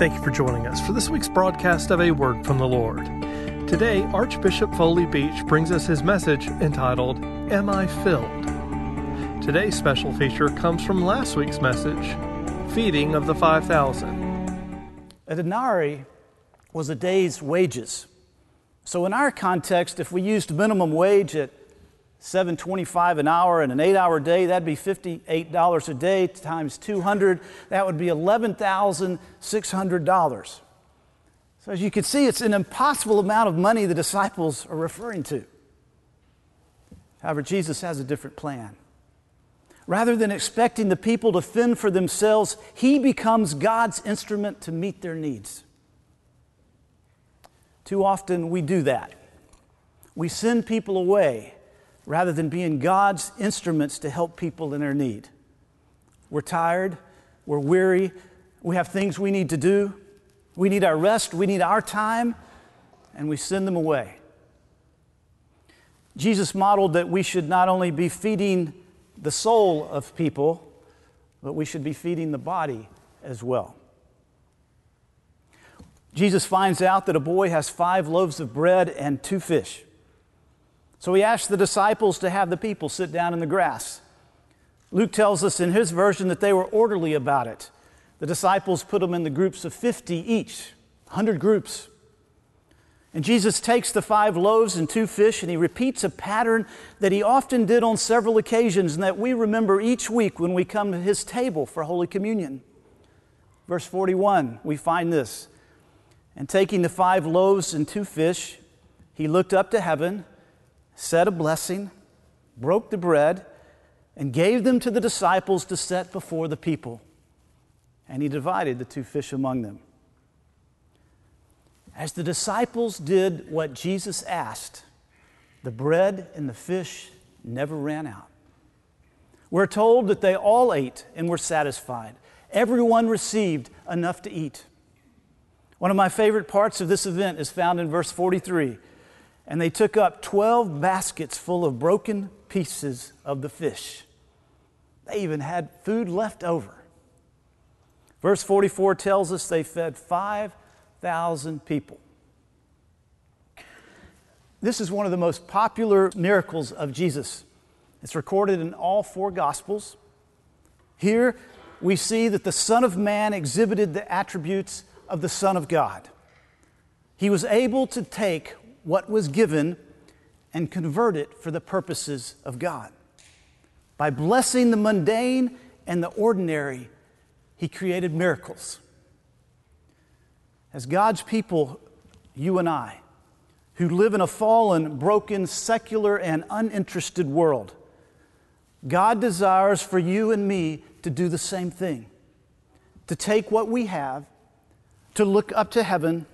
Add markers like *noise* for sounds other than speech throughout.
Thank you for joining us for this week's broadcast of A Word from the Lord. Today, Archbishop Foley Beach brings us his message entitled, Am I Filled? Today's special feature comes from last week's message, Feeding of the 5,000. A denarii was a day's wages. So in our context, if we used minimum wage at 725 an hour and an eight hour day, that'd be $58 a day times 200. That would be $11,600. So, as you can see, it's an impossible amount of money the disciples are referring to. However, Jesus has a different plan. Rather than expecting the people to fend for themselves, he becomes God's instrument to meet their needs. Too often we do that. We send people away rather than being God's instruments to help people in their need. We're tired, we're weary, we have things we need to do, we need our rest, we need our time, and we send them away. Jesus modeled that we should not only be feeding the soul of people, but we should be feeding the body as well. Jesus finds out that a boy has five loaves of bread and two fish. So he asked the disciples to have the people sit down in the grass. Luke tells us in his version that they were orderly about it. The disciples put them in the groups of 50 each, 100 groups. And Jesus takes the five loaves and two fish and he repeats a pattern that he often did on several occasions and that we remember each week when we come to his table for Holy Communion. Verse 41, we find this. And taking the five loaves and two fish, he looked up to heaven said a blessing, broke the bread, and gave them to the disciples to set before the people. And he divided the two fish among them. As the disciples did what Jesus asked, the bread and the fish never ran out. We're told that they all ate and were satisfied. Everyone received enough to eat. One of my favorite parts of this event is found in verse 43 and they took up 12 baskets full of broken pieces of the fish. They even had food left over. Verse 44 tells us they fed 5,000 people. This is one of the most popular miracles of Jesus. It's recorded in all four Gospels. Here we see that the Son of Man exhibited the attributes of the Son of God. He was able to take what was given and convert it for the purposes of God. By blessing the mundane and the ordinary, He created miracles. As God's people, you and I, who live in a fallen, broken, secular, and uninterested world, God desires for you and me to do the same thing to take what we have, to look up to heaven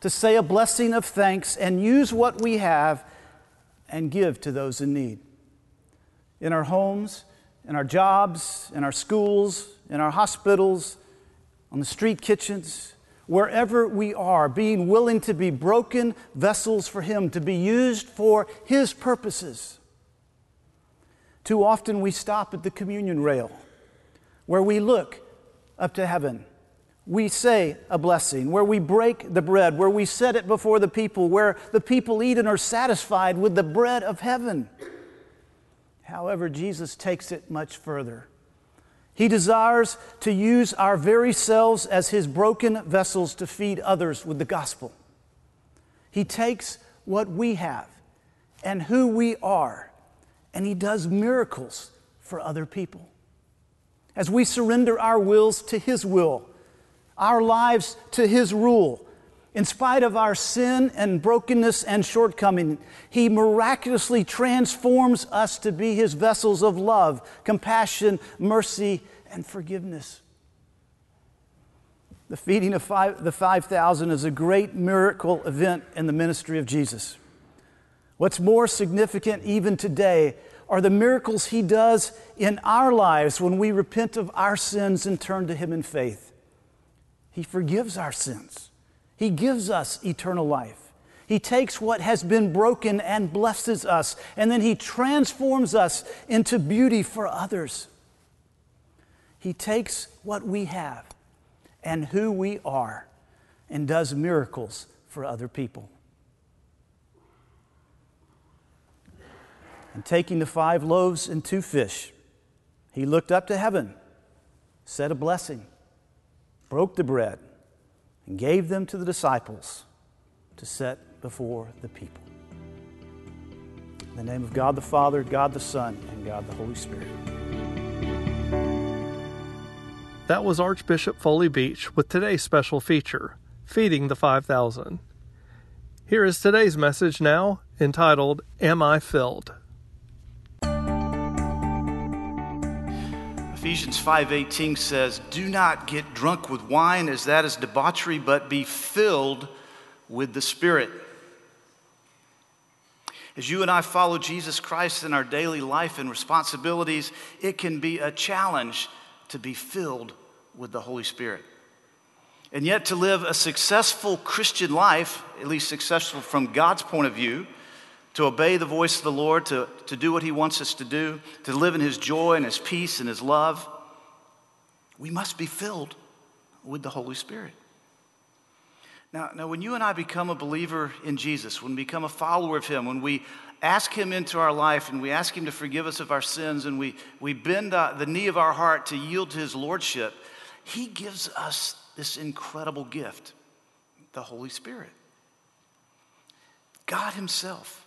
to say a blessing of thanks and use what we have and give to those in need. In our homes, in our jobs, in our schools, in our hospitals, on the street kitchens, wherever we are, being willing to be broken vessels for Him, to be used for His purposes. Too often we stop at the communion rail where we look up to heaven we say a blessing, where we break the bread, where we set it before the people, where the people eat and are satisfied with the bread of heaven. However, Jesus takes it much further. He desires to use our very selves as His broken vessels to feed others with the gospel. He takes what we have and who we are, and He does miracles for other people. As we surrender our wills to His will, our lives to His rule. In spite of our sin and brokenness and shortcoming, He miraculously transforms us to be His vessels of love, compassion, mercy, and forgiveness. The feeding of five, the 5,000 is a great miracle event in the ministry of Jesus. What's more significant even today are the miracles He does in our lives when we repent of our sins and turn to Him in faith. He forgives our sins. He gives us eternal life. He takes what has been broken and blesses us, and then He transforms us into beauty for others. He takes what we have and who we are and does miracles for other people. And taking the five loaves and two fish, he looked up to heaven, said a blessing, broke the bread, and gave them to the disciples to set before the people. In the name of God the Father, God the Son, and God the Holy Spirit. That was Archbishop Foley Beach with today's special feature, Feeding the 5,000. Here is today's message now, entitled, Am I Filled? Ephesians 5:18 says, "Do not get drunk with wine as that is debauchery, but be filled with the Spirit." As you and I follow Jesus Christ in our daily life and responsibilities, it can be a challenge to be filled with the Holy Spirit. And yet, to live a successful Christian life, at least successful from God's point of view, to obey the voice of the Lord, to, to do what He wants us to do, to live in His joy and His peace and His love, we must be filled with the Holy Spirit. Now, now, when you and I become a believer in Jesus, when we become a follower of Him, when we ask Him into our life and we ask Him to forgive us of our sins and we, we bend uh, the knee of our heart to yield to His Lordship, He gives us this incredible gift the Holy Spirit. God Himself,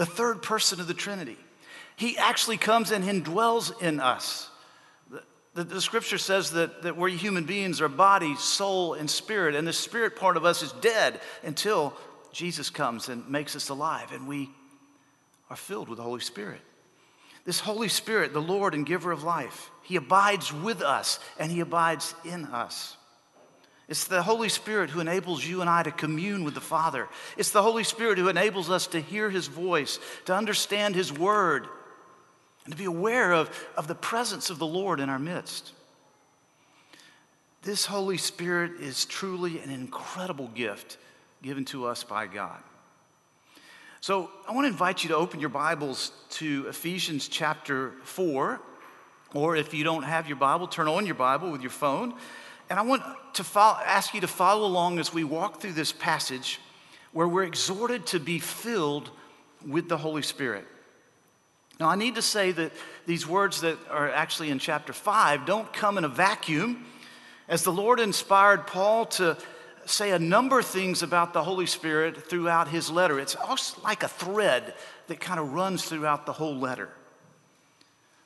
the third person of the Trinity, He actually comes and indwells in us. The, the, scripture says that, that we're human beings are body, soul, and spirit, and the spirit part of us is dead until Jesus comes and makes us alive, and we are filled with the Holy Spirit. This Holy Spirit, the Lord and giver of life, He abides with us and He abides in us. It's the Holy Spirit who enables you and I to commune with the Father. It's the Holy Spirit who enables us to hear His voice, to understand His word, and to be aware of, of the presence of the Lord in our midst. This Holy Spirit is truly an incredible gift given to us by God. So I want to invite you to open your Bibles to Ephesians chapter 4, or if you don't have your Bible, turn on your Bible with your phone. And I want to follow, ask you to follow along as we walk through this passage where we're exhorted to be filled with the Holy Spirit. Now, I need to say that these words that are actually in chapter 5 don't come in a vacuum. As the Lord inspired Paul to say a number of things about the Holy Spirit throughout his letter, it's almost like a thread that kind of runs throughout the whole letter.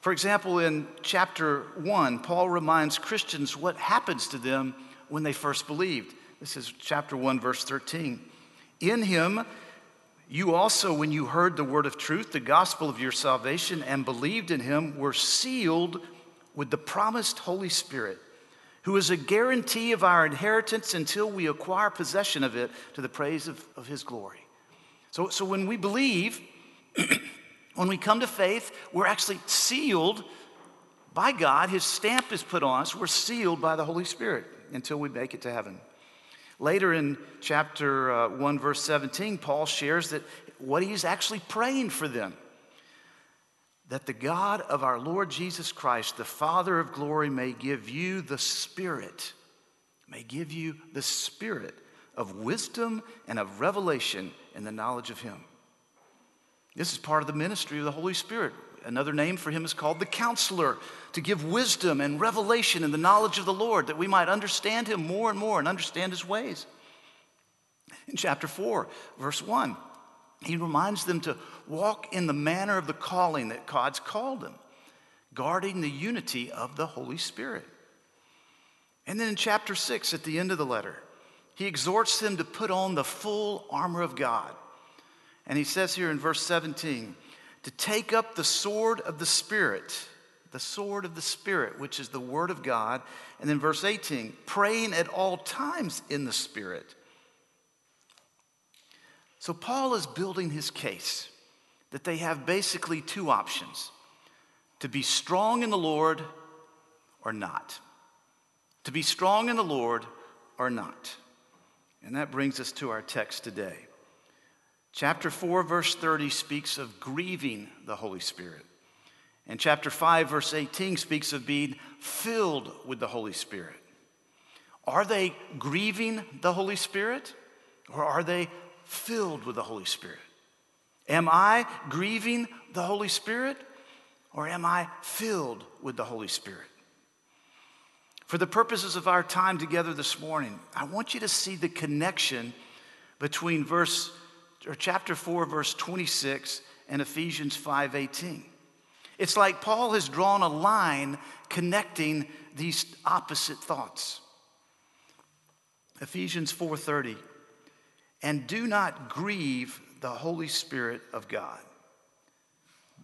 For example, in chapter 1, Paul reminds Christians what happens to them when they first believed. This is chapter 1, verse 13. In him, you also, when you heard the word of truth, the gospel of your salvation, and believed in him, were sealed with the promised Holy Spirit, who is a guarantee of our inheritance until we acquire possession of it to the praise of, of his glory. So, so when we believe, *clears throat* when we come to faith, we're actually sealed by God. His stamp is put on us. We're sealed by the Holy Spirit until we make it to heaven. Later in chapter uh, 1, verse 17, Paul shares that what he's actually praying for them that the God of our Lord Jesus Christ, the Father of glory, may give you the Spirit, may give you the Spirit of wisdom and of revelation in the knowledge of Him. This is part of the ministry of the Holy Spirit. Another name for Him is called the Counselor to give wisdom and revelation and the knowledge of the Lord that we might understand him more and more and understand his ways. In chapter 4, verse 1, he reminds them to walk in the manner of the calling that God's called them, guarding the unity of the Holy Spirit. And then in chapter 6, at the end of the letter, he exhorts them to put on the full armor of God. And he says here in verse 17, to take up the sword of the Spirit the sword of the Spirit, which is the Word of God. And then verse 18, praying at all times in the Spirit. So Paul is building his case that they have basically two options to be strong in the Lord or not. To be strong in the Lord or not. And that brings us to our text today. Chapter 4, verse 30 speaks of grieving the Holy Spirit. And chapter 5, verse 18 speaks of being filled with the Holy Spirit. Are they grieving the Holy Spirit or are they filled with the Holy Spirit? Am I grieving the Holy Spirit or am I filled with the Holy Spirit? For the purposes of our time together this morning, I want you to see the connection between verse or chapter 4 verse 26 and Ephesians 5:18. It's like Paul has drawn a line connecting these opposite thoughts. Ephesians 4:30 and do not grieve the Holy Spirit of God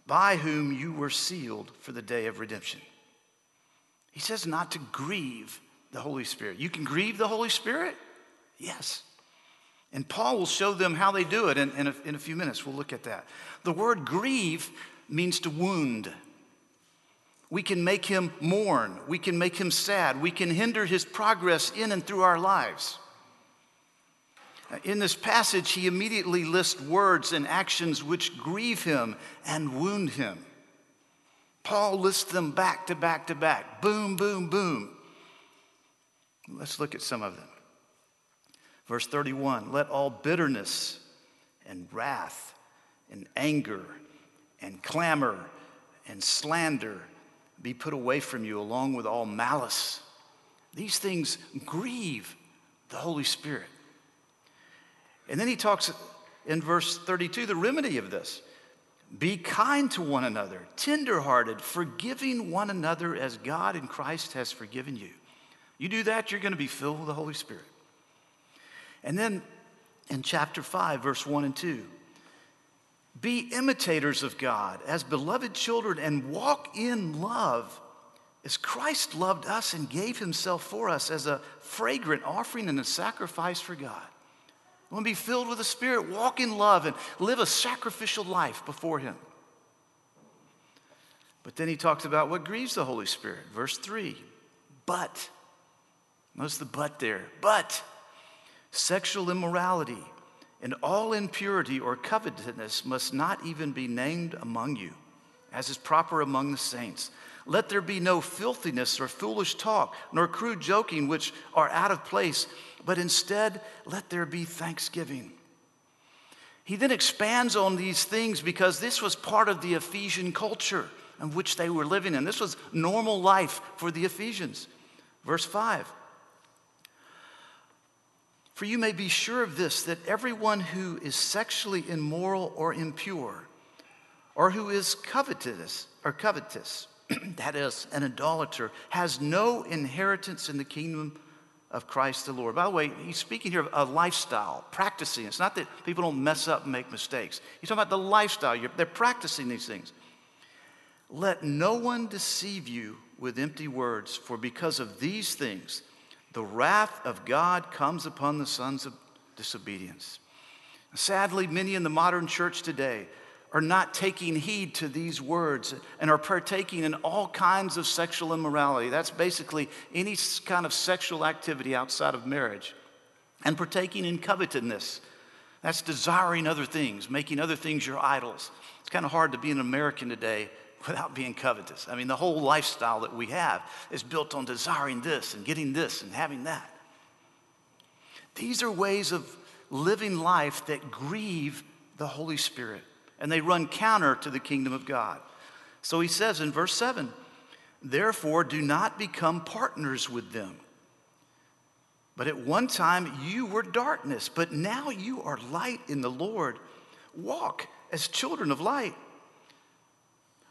by whom you were sealed for the day of redemption. He says not to grieve the Holy Spirit. You can grieve the Holy Spirit? Yes. And Paul will show them how they do it in, in, a, in a few minutes. We'll look at that. The word grieve means to wound. We can make him mourn. We can make him sad. We can hinder his progress in and through our lives. In this passage, he immediately lists words and actions which grieve him and wound him. Paul lists them back to back to back. Boom, boom, boom. Let's look at some of them. Verse 31 Let all bitterness and wrath and anger and clamor and slander be put away from you, along with all malice. These things grieve the Holy Spirit. And then he talks in verse 32 the remedy of this be kind to one another, tenderhearted, forgiving one another as God in Christ has forgiven you. You do that, you're going to be filled with the Holy Spirit. And then in chapter 5, verse 1 and 2, be imitators of God as beloved children and walk in love as Christ loved us and gave himself for us as a fragrant offering and a sacrifice for God. We want to be filled with the Spirit, walk in love, and live a sacrificial life before Him. But then he talks about what grieves the Holy Spirit. Verse 3 But, notice the but there, but sexual immorality and all impurity or covetousness must not even be named among you, as is proper among the saints. Let there be no filthiness or foolish talk, nor crude joking, which are out of place but instead let there be thanksgiving. He then expands on these things because this was part of the Ephesian culture in which they were living in. This was normal life for the Ephesians. Verse 5 For you may be sure of this, that everyone who is sexually immoral or impure, or who is covetous, or covetous, *clears throat* that is, an idolater, has no inheritance in the kingdom of Christ the Lord. By the way, he's speaking here of a lifestyle, practicing. It's not that people don't mess up and make mistakes. He's talking about the lifestyle. You're, they're practicing these things. Let no one deceive you with empty words, for because of these things, the wrath of God comes upon the sons of disobedience. Sadly, many in the modern church today are not taking heed to these words and are partaking in all kinds of sexual immorality. That's basically any kind of sexual activity outside of marriage. And partaking in covetousness. That's desiring other things, making other things your idols. It's kind of hard to be an American today without being covetous. I mean, the whole lifestyle that we have is built on desiring this and getting this and having that. These are ways of living life that grieve the Holy Spirit and they run counter to the kingdom of God. So he says in verse 7 Therefore, do not become partners with them. But at one time you were darkness, but now you are light in the Lord. Walk as children of light.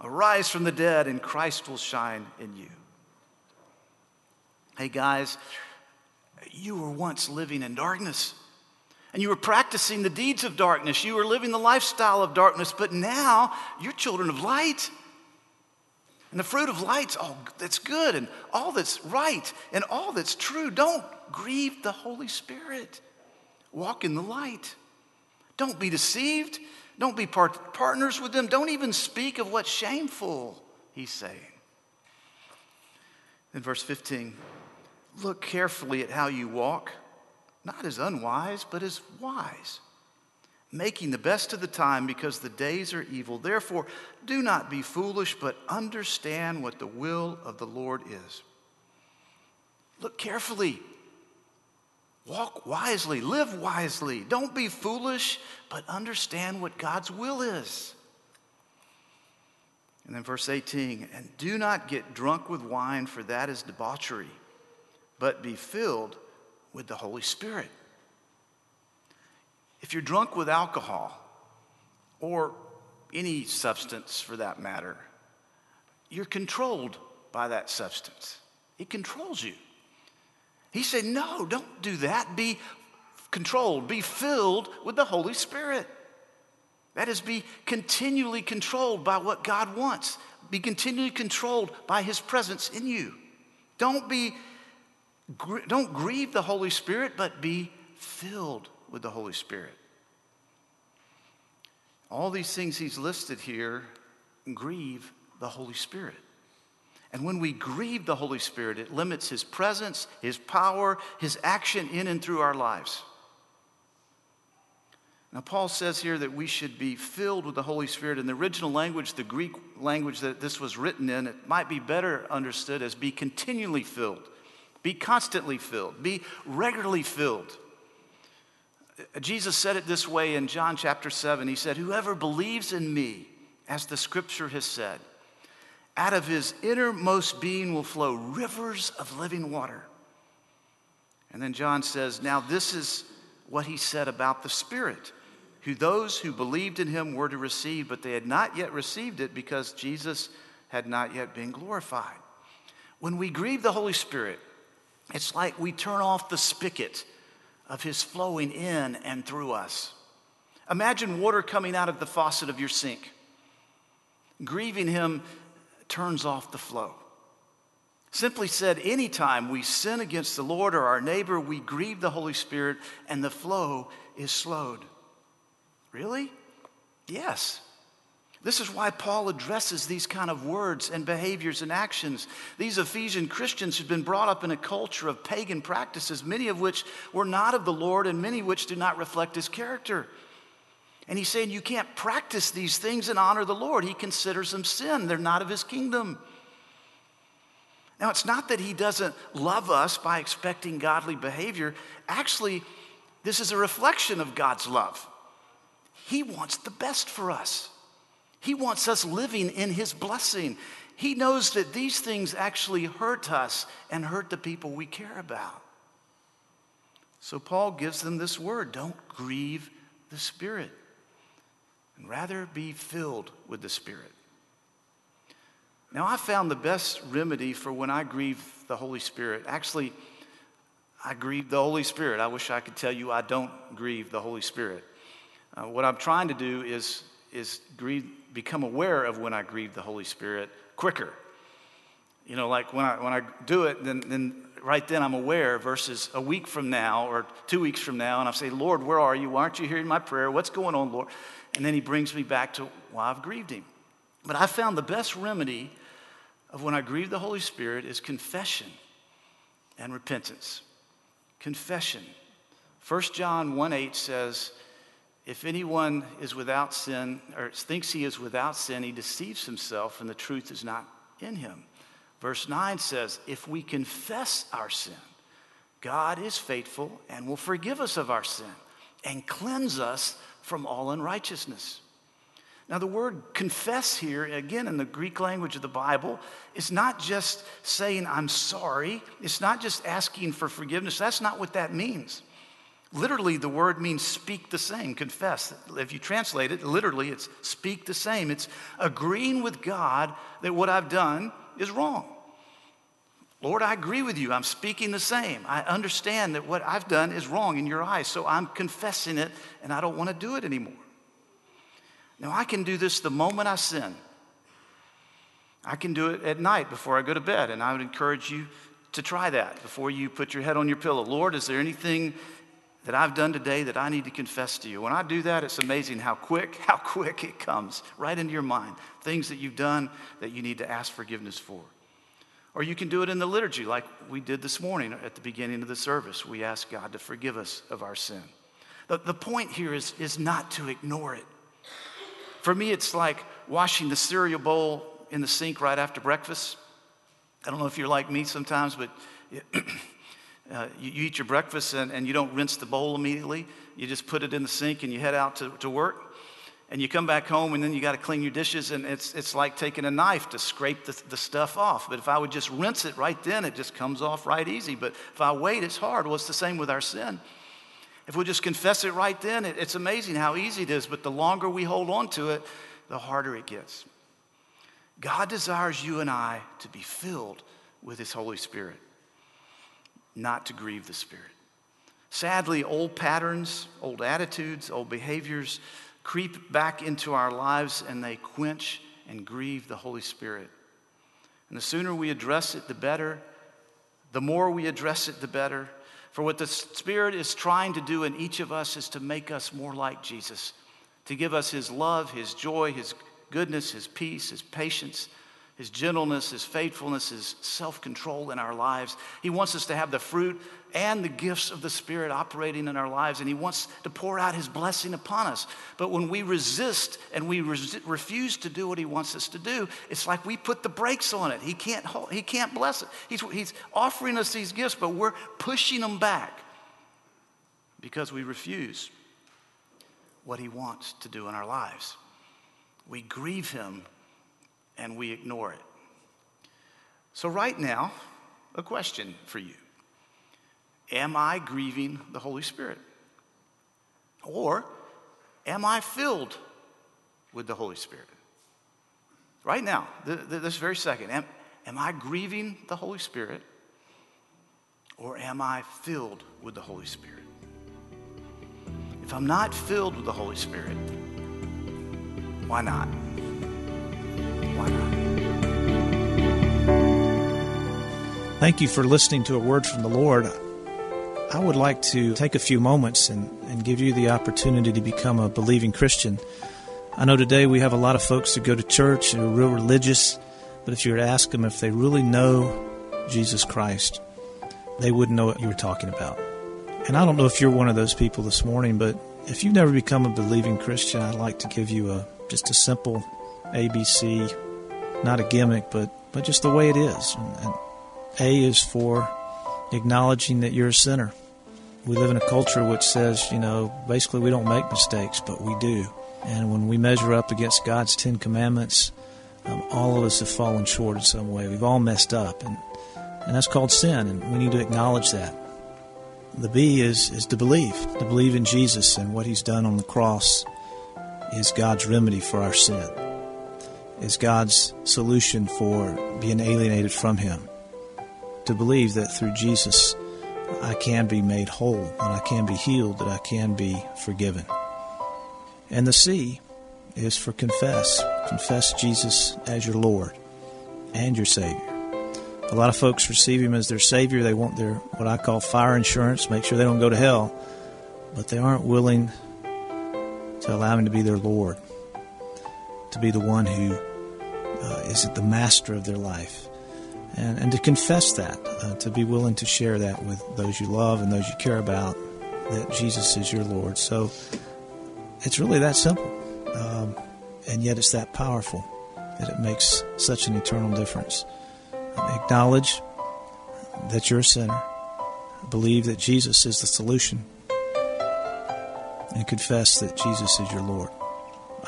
arise from the dead, and Christ will shine in you. Hey, guys, you were once living in darkness and you were practicing the deeds of darkness. You were living the lifestyle of darkness, but now you're children of light. And the fruit of light's all that's good and all that's right and all that's true. Don't grieve the Holy Spirit. Walk in the light. Don't be deceived. Don't be part- partners with them. Don't even speak of what's shameful, he's saying. In verse 15, look carefully at how you walk, not as unwise, but as wise, making the best of the time because the days are evil. Therefore, do not be foolish, but understand what the will of the Lord is. Look carefully. Walk wisely, live wisely. Don't be foolish, but understand what God's will is. And then verse 18, and do not get drunk with wine, for that is debauchery, but be filled with the Holy Spirit. If you're drunk with alcohol, or any substance for that matter, you're controlled by that substance. It controls you. He said, No, don't do that. Be controlled, be filled with the Holy Spirit. That is, be continually controlled by what God wants, be continually controlled by His presence in you. Don't be, don't grieve the Holy Spirit, but be filled with the Holy Spirit. All these things He's listed here grieve the Holy Spirit. And when we grieve the Holy Spirit, it limits His presence, His power, His action in and through our lives. Now, Paul says here that we should be filled with the Holy Spirit. In the original language, the Greek language that this was written in, it might be better understood as be continually filled, be constantly filled, be regularly filled. Jesus said it this way in John chapter 7. He said, Whoever believes in me, as the scripture has said, out of his innermost being will flow rivers of living water. And then John says, Now this is what he said about the Spirit, who those who believed in him were to receive, but they had not yet received it because Jesus had not yet been glorified. When we grieve the Holy Spirit, it's like we turn off the spigot of his flowing in and through us. Imagine water coming out of the faucet of your sink. Grieving him turns off the flow. Simply said, anytime we sin against the Lord or our neighbor, we grieve the Holy Spirit and the flow is slowed. Really? Yes. This is why Paul addresses these kind of words and behaviors and actions. These Ephesian Christians had been brought up in a culture of pagan practices, many of which were not of the Lord and many which do not reflect his character. And he's saying you can't practice these things and honor the Lord. He considers them sin, they're not of his kingdom. Now, it's not that he doesn't love us by expecting godly behavior. Actually, this is a reflection of God's love. He wants the best for us, He wants us living in His blessing. He knows that these things actually hurt us and hurt the people we care about. So, Paul gives them this word don't grieve the Spirit and rather be filled with the Spirit. Now, I found the best remedy for when I grieve the Holy Spirit. Actually, I grieve the Holy Spirit. I wish I could tell you I don't grieve the Holy Spirit. Uh, what I'm trying to do is, is grieve, become aware of when I grieve the Holy Spirit quicker. You know, like when I, when I do it, then, then right then I'm aware versus a week from now or two weeks from now, and I say, Lord, where are you? Why aren't you hearing my prayer? What's going on, Lord? And then he brings me back to why I've grieved him. But I found the best remedy of when I grieve the Holy Spirit is confession and repentance. Confession. 1 John 1 8 says, If anyone is without sin or thinks he is without sin, he deceives himself and the truth is not in him. Verse 9 says, If we confess our sin, God is faithful and will forgive us of our sin and cleanse us from all unrighteousness. Now, the word confess here, again, in the Greek language of the Bible, is not just saying, I'm sorry. It's not just asking for forgiveness. That's not what that means. Literally, the word means speak the same, confess. If you translate it, literally, it's speak the same. It's agreeing with God that what I've done is wrong. Lord, I agree with you. I'm speaking the same. I understand that what I've done is wrong in your eyes, so I'm confessing it and I don't want to do it anymore. Now, I can do this the moment I sin. I can do it at night before I go to bed, and I would encourage you to try that before you put your head on your pillow. Lord, is there anything that I've done today that I need to confess to you. When I do that, it's amazing how quick, *laughs* how quick it comes right into your mind. Things that you've done that you need to ask forgiveness for. Or you can do it in the liturgy, like we did this morning at the beginning of the service. We ask God to forgive us of our sin. The, the point here is, is not to ignore it. For me, it's like washing the cereal bowl in the sink right after breakfast. I don't know if you're like me sometimes, but *clears throat* uh, you, you, eat your breakfast and, and you don't rinse the bowl immediately. You just put it in the sink and you head out to, to work. And you come back home and then you got to clean your dishes, and it's, it's like taking a knife to scrape the, the stuff off. But if I would just rinse it right then, it just comes off right easy. But if I wait, it's hard. Well, it's the same with our sin. If we just confess it right then, it, it's amazing how easy it is. But the longer we hold on to it, the harder it gets. God desires you and I to be filled with His Holy Spirit, not to grieve the Spirit. Sadly, old patterns, old attitudes, old behaviors creep back into our lives and they quench and grieve the Holy Spirit. And the sooner we address it, the better. The more we address it, the better. For what the Spirit is trying to do in each of us is to make us more like Jesus, to give us His love, His joy, His goodness, His peace, His patience, His gentleness, His faithfulness, His self control in our lives. He wants us to have the fruit and the gifts of the Spirit operating in our lives, and He wants to pour out His blessing upon us. But when we resist and we refuse to do what He wants us to do, it's like we put the brakes on it. He can't, hold, he can't bless it. He's, he's offering us these gifts, but we're pushing them back because we refuse what He wants to do in our lives we grieve him and we ignore it. So, right now, a question for you Am I grieving the Holy Spirit? Or am I filled with the Holy Spirit? Right now, this very second, am, am I grieving the Holy Spirit? Or am I filled with the Holy Spirit? If I'm not filled with the Holy Spirit, why not? Thank you for listening to a word from the Lord. I would like to take a few moments and, and give you the opportunity to become a believing Christian. I know today we have a lot of folks who go to church and are real religious, but if you were to ask them if they really know Jesus Christ, they wouldn't know what you were talking about. And I don't know if you're one of those people this morning, but if you've never become a believing Christian, I'd like to give you a just a simple ABC, not a gimmick, but, but just the way it is. And A is for acknowledging that you're a sinner. We live in a culture which says, you know, basically we don't make mistakes, but we do. And when we measure up against God's Ten Commandments, um, all of us have fallen short in some way. We've all messed up, and and that's called sin, and we need to acknowledge that. The B is is to believe, to believe in Jesus and what He's done on the cross is God's remedy for our sin, is God's solution for being alienated from Him. To believe that through Jesus I can be made whole, and I can be healed, that I can be forgiven. And the C is for confess. Confess Jesus as your Lord and your Savior. A lot of folks receive Him as their Savior. They want their, what I call fire insurance, make sure they don't go to hell, but they aren't willing to allow Him to be their Lord, to be the one who uh, is the master of their life, and, and to confess that, uh, to be willing to share that with those you love and those you care about, that Jesus is your Lord. So it's really that simple, um, and yet it's that powerful that it makes such an eternal difference. Acknowledge that you're a sinner. Believe that Jesus is the solution and confess that Jesus is your Lord.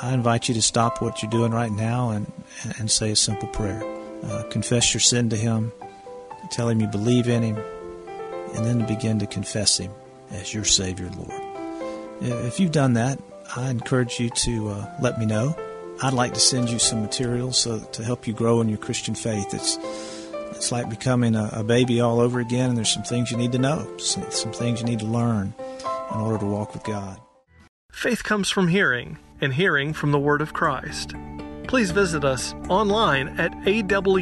I invite you to stop what you're doing right now and, and say a simple prayer. Uh, confess your sin to Him, tell Him you believe in Him, and then to begin to confess Him as your Savior, Lord. If you've done that, I encourage you to uh, let me know. I'd like to send you some materials so, to help you grow in your Christian faith. It's it's like becoming a, a baby all over again, and there's some things you need to know, some, some things you need to learn in order to walk with God. Faith comes from hearing, and hearing from the Word of Christ. Please visit us online at awftl.org.